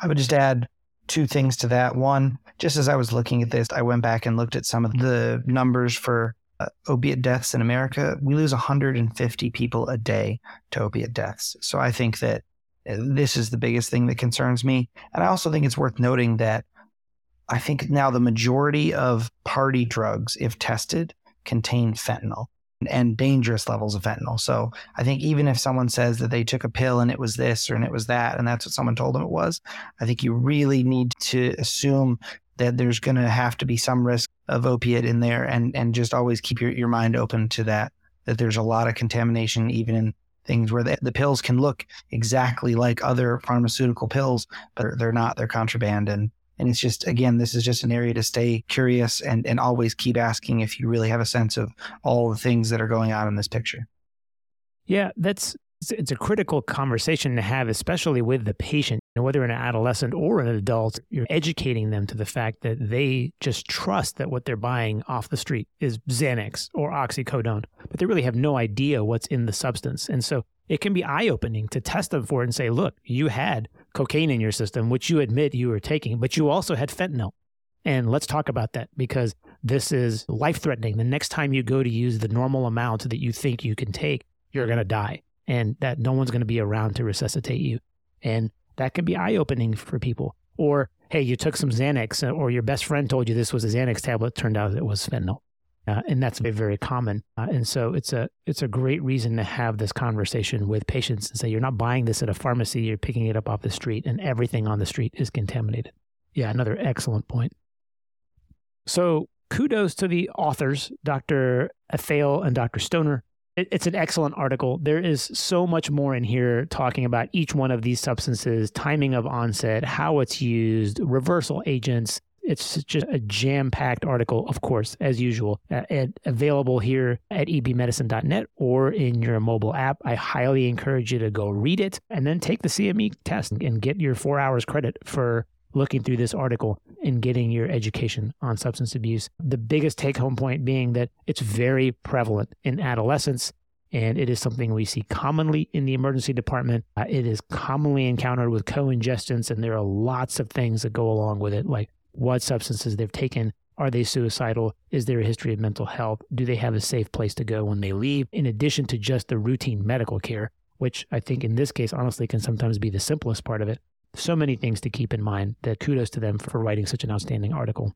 I would just add two things to that. One, just as I was looking at this, I went back and looked at some of the numbers for uh, opiate deaths in America. We lose 150 people a day to opiate deaths. So I think that this is the biggest thing that concerns me. And I also think it's worth noting that I think now the majority of party drugs, if tested, contain fentanyl and dangerous levels of fentanyl. So I think even if someone says that they took a pill and it was this or and it was that, and that's what someone told them it was, I think you really need to assume that there's going to have to be some risk of opiate in there and, and just always keep your, your mind open to that, that there's a lot of contamination even in things where the, the pills can look exactly like other pharmaceutical pills, but they're not. They're contraband. And, and it's just, again, this is just an area to stay curious and, and always keep asking if you really have a sense of all the things that are going on in this picture. Yeah, that's it's a critical conversation to have, especially with the patient. Know, whether an adolescent or an adult, you're educating them to the fact that they just trust that what they're buying off the street is Xanax or oxycodone, but they really have no idea what's in the substance. And so it can be eye opening to test them for it and say, look, you had cocaine in your system, which you admit you were taking, but you also had fentanyl. And let's talk about that because this is life threatening. The next time you go to use the normal amount that you think you can take, you're going to die and that no one's going to be around to resuscitate you. And that can be eye opening for people. Or, hey, you took some Xanax, uh, or your best friend told you this was a Xanax tablet. Turned out it was fentanyl. Uh, and that's very, very common. Uh, and so it's a it's a great reason to have this conversation with patients and say you're not buying this at a pharmacy, you're picking it up off the street, and everything on the street is contaminated. Yeah, another excellent point. So kudos to the authors, Dr. Athale and Dr. Stoner, it's an excellent article. There is so much more in here talking about each one of these substances, timing of onset, how it's used, reversal agents. It's just a jam packed article, of course, as usual, uh, available here at ebmedicine.net or in your mobile app. I highly encourage you to go read it and then take the CME test and get your four hours credit for looking through this article and getting your education on substance abuse. The biggest take home point being that it's very prevalent in adolescence and it is something we see commonly in the emergency department. Uh, it is commonly encountered with co ingestants, and there are lots of things that go along with it, like what substances they've taken. Are they suicidal? Is there a history of mental health? Do they have a safe place to go when they leave? In addition to just the routine medical care, which I think in this case, honestly, can sometimes be the simplest part of it so many things to keep in mind that kudos to them for writing such an outstanding article.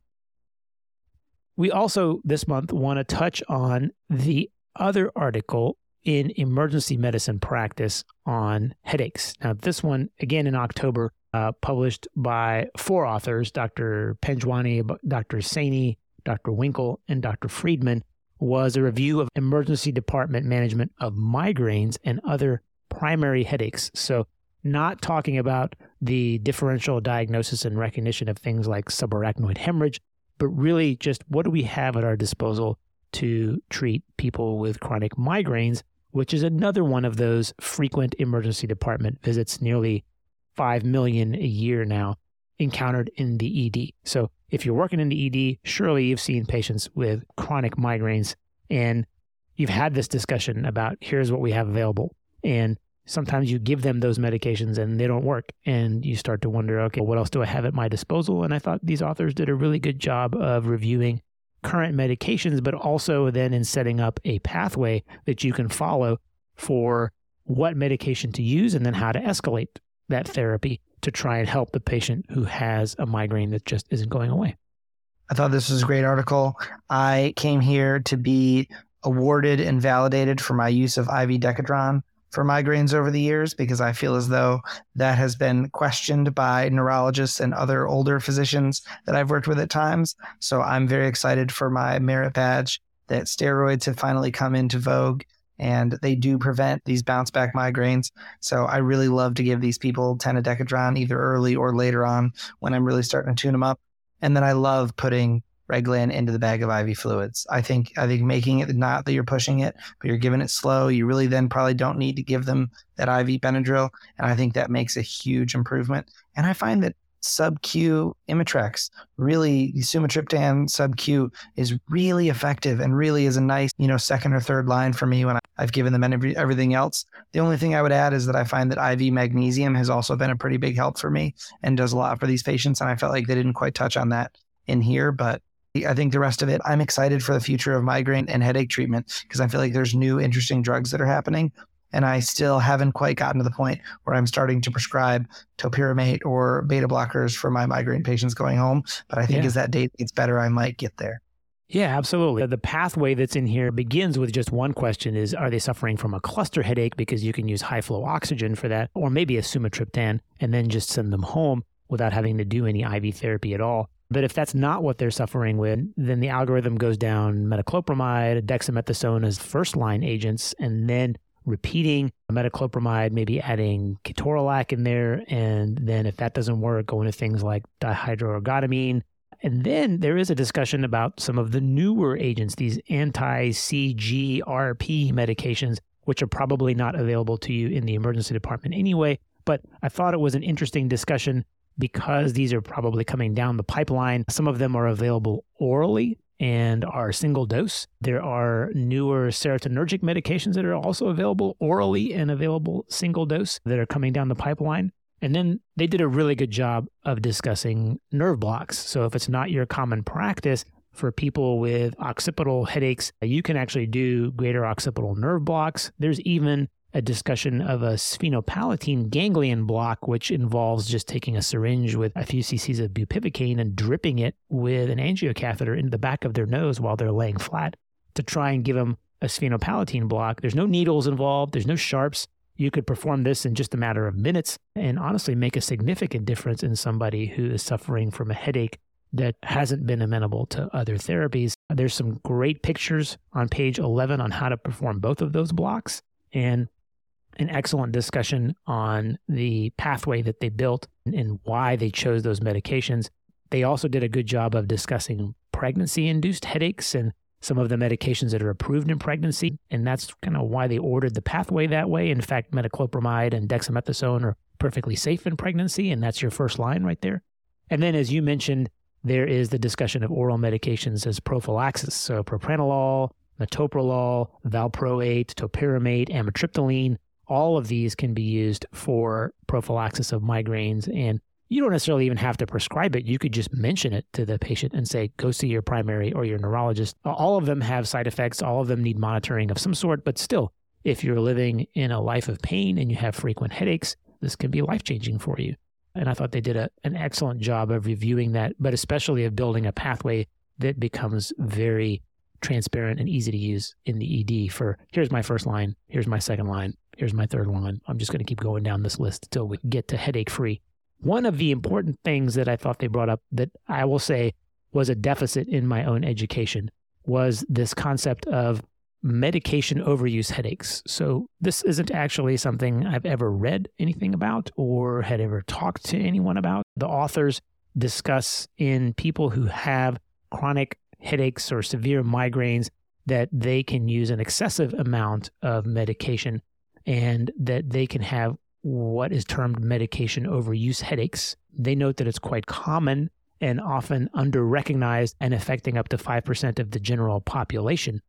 We also this month want to touch on the other article in emergency medicine practice on headaches. Now, this one, again in October, uh, published by four authors Dr. Panjwani, Dr. Saini, Dr. Winkle, and Dr. Friedman, was a review of emergency department management of migraines and other primary headaches. So, not talking about the differential diagnosis and recognition of things like subarachnoid hemorrhage, but really just what do we have at our disposal to treat people with chronic migraines, which is another one of those frequent emergency department visits, nearly 5 million a year now, encountered in the ED. So if you're working in the ED, surely you've seen patients with chronic migraines and you've had this discussion about here's what we have available. And sometimes you give them those medications and they don't work. And you start to wonder, okay, what else do I have at my disposal? And I thought these authors did a really good job of reviewing current medications, but also then in setting up a pathway that you can follow for what medication to use and then how to escalate that therapy to try and help the patient who has a migraine that just isn't going away. I thought this was a great article. I came here to be awarded and validated for my use of IV Decadron for migraines over the years because I feel as though that has been questioned by neurologists and other older physicians that I've worked with at times. So I'm very excited for my merit badge that steroids have finally come into vogue and they do prevent these bounce back migraines. So I really love to give these people tenadecadron either early or later on when I'm really starting to tune them up. And then I love putting Reglan into the bag of IV fluids. I think I think making it not that you're pushing it, but you're giving it slow. You really then probably don't need to give them that IV Benadryl, and I think that makes a huge improvement. And I find that sub Q Imitrex really sumatriptan sub Q is really effective and really is a nice you know second or third line for me when I've given them every, everything else. The only thing I would add is that I find that IV magnesium has also been a pretty big help for me and does a lot for these patients. And I felt like they didn't quite touch on that in here, but I think the rest of it, I'm excited for the future of migraine and headache treatment because I feel like there's new interesting drugs that are happening. And I still haven't quite gotten to the point where I'm starting to prescribe topiramate or beta blockers for my migraine patients going home. But I think yeah. as that date gets better, I might get there. Yeah, absolutely. The pathway that's in here begins with just one question is are they suffering from a cluster headache because you can use high flow oxygen for that or maybe a sumatriptan and then just send them home without having to do any IV therapy at all. But if that's not what they're suffering with, then the algorithm goes down metoclopramide, dexamethasone as first line agents, and then repeating metoclopramide, maybe adding ketorolac in there. And then if that doesn't work, going to things like dihydroergotamine. And then there is a discussion about some of the newer agents, these anti CGRP medications, which are probably not available to you in the emergency department anyway. But I thought it was an interesting discussion because these are probably coming down the pipeline. Some of them are available orally and are single dose. There are newer serotonergic medications that are also available orally and available single dose that are coming down the pipeline. And then they did a really good job of discussing nerve blocks. So if it's not your common practice for people with occipital headaches, you can actually do greater occipital nerve blocks. There's even a discussion of a sphenopalatine ganglion block, which involves just taking a syringe with a few cc's of bupivacaine and dripping it with an angiocatheter into the back of their nose while they're laying flat to try and give them a sphenopalatine block. There's no needles involved, there's no sharps. You could perform this in just a matter of minutes and honestly make a significant difference in somebody who is suffering from a headache that hasn't been amenable to other therapies. There's some great pictures on page 11 on how to perform both of those blocks. And an excellent discussion on the pathway that they built and why they chose those medications. They also did a good job of discussing pregnancy induced headaches and some of the medications that are approved in pregnancy. And that's kind of why they ordered the pathway that way. In fact, metoclopramide and dexamethasone are perfectly safe in pregnancy, and that's your first line right there. And then, as you mentioned, there is the discussion of oral medications as prophylaxis. So, propranolol, metoprolol, valproate, topiramate, amitriptyline, all of these can be used for prophylaxis of migraines. And you don't necessarily even have to prescribe it. You could just mention it to the patient and say, go see your primary or your neurologist. All of them have side effects. All of them need monitoring of some sort. But still, if you're living in a life of pain and you have frequent headaches, this can be life changing for you. And I thought they did a, an excellent job of reviewing that, but especially of building a pathway that becomes very transparent and easy to use in the ED for here's my first line, here's my second line, here's my third one. I'm just going to keep going down this list until we get to headache free. One of the important things that I thought they brought up that I will say was a deficit in my own education was this concept of medication overuse headaches. So, this isn't actually something I've ever read anything about or had ever talked to anyone about. The authors discuss in people who have chronic headaches or severe migraines that they can use an excessive amount of medication and that they can have what is termed medication overuse headaches. They note that it's quite common and often under recognized and affecting up to 5% of the general population.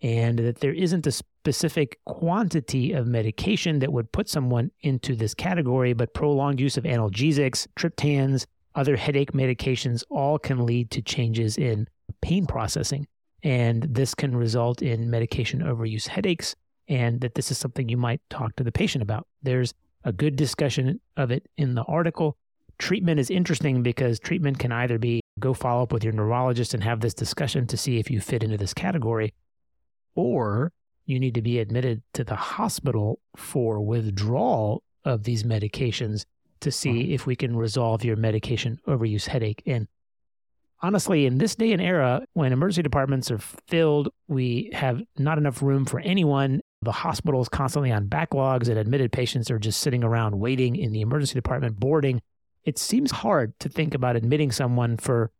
And that there isn't a specific quantity of medication that would put someone into this category, but prolonged use of analgesics, triptans, other headache medications all can lead to changes in pain processing. And this can result in medication overuse headaches, and that this is something you might talk to the patient about. There's a good discussion of it in the article. Treatment is interesting because treatment can either be go follow up with your neurologist and have this discussion to see if you fit into this category, or you need to be admitted to the hospital for withdrawal of these medications to see mm-hmm. if we can resolve your medication overuse headache. And honestly, in this day and era, when emergency departments are filled, we have not enough room for anyone. The hospital is constantly on backlogs, and admitted patients are just sitting around waiting in the emergency department, boarding. It seems hard to think about admitting someone for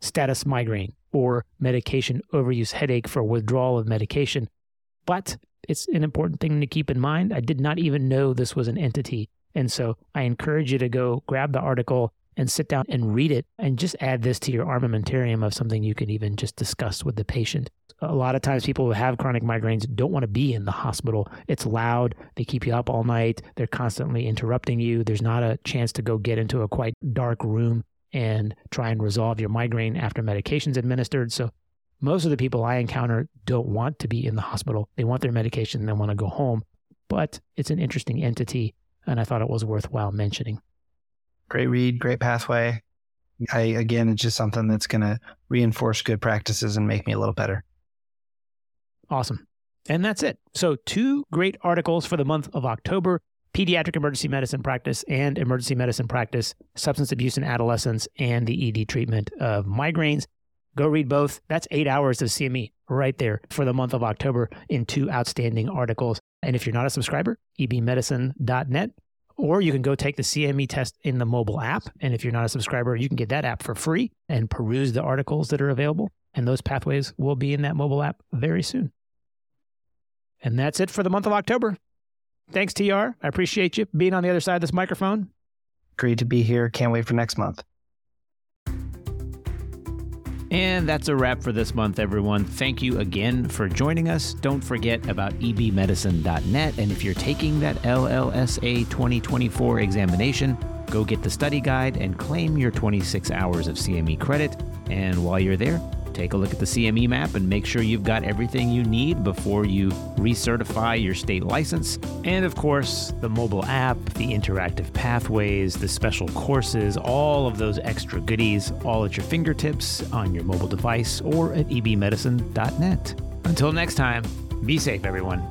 status migraine or medication overuse headache for withdrawal of medication. But it's an important thing to keep in mind. I did not even know this was an entity. And so I encourage you to go grab the article and sit down and read it and just add this to your armamentarium of something you can even just discuss with the patient. A lot of times people who have chronic migraines don't want to be in the hospital. It's loud, they keep you up all night, they're constantly interrupting you. There's not a chance to go get into a quite dark room and try and resolve your migraine after medication's administered. So most of the people I encounter don't want to be in the hospital. They want their medication and they want to go home. But it's an interesting entity, and I thought it was worthwhile mentioning. Great read, great pathway. I again, it's just something that's going to reinforce good practices and make me a little better. Awesome. And that's it. So, two great articles for the month of October pediatric emergency medicine practice and emergency medicine practice, substance abuse in adolescents, and the ED treatment of migraines. Go read both. That's eight hours of CME right there for the month of October in two outstanding articles. And if you're not a subscriber, ebmedicine.net, or you can go take the CME test in the mobile app. And if you're not a subscriber, you can get that app for free and peruse the articles that are available. And those pathways will be in that mobile app very soon. And that's it for the month of October. Thanks, TR. I appreciate you being on the other side of this microphone. Great to be here. Can't wait for next month. And that's a wrap for this month, everyone. Thank you again for joining us. Don't forget about ebmedicine.net. And if you're taking that LLSA 2024 examination, go get the study guide and claim your 26 hours of CME credit. And while you're there, take a look at the CME map and make sure you've got everything you need before you recertify your state license. And of course, the mobile app, the interactive pathways, the special courses, all of those extra goodies, all at your fingertips on your mobile device or at ebmedicine.net. Until next time, be safe, everyone.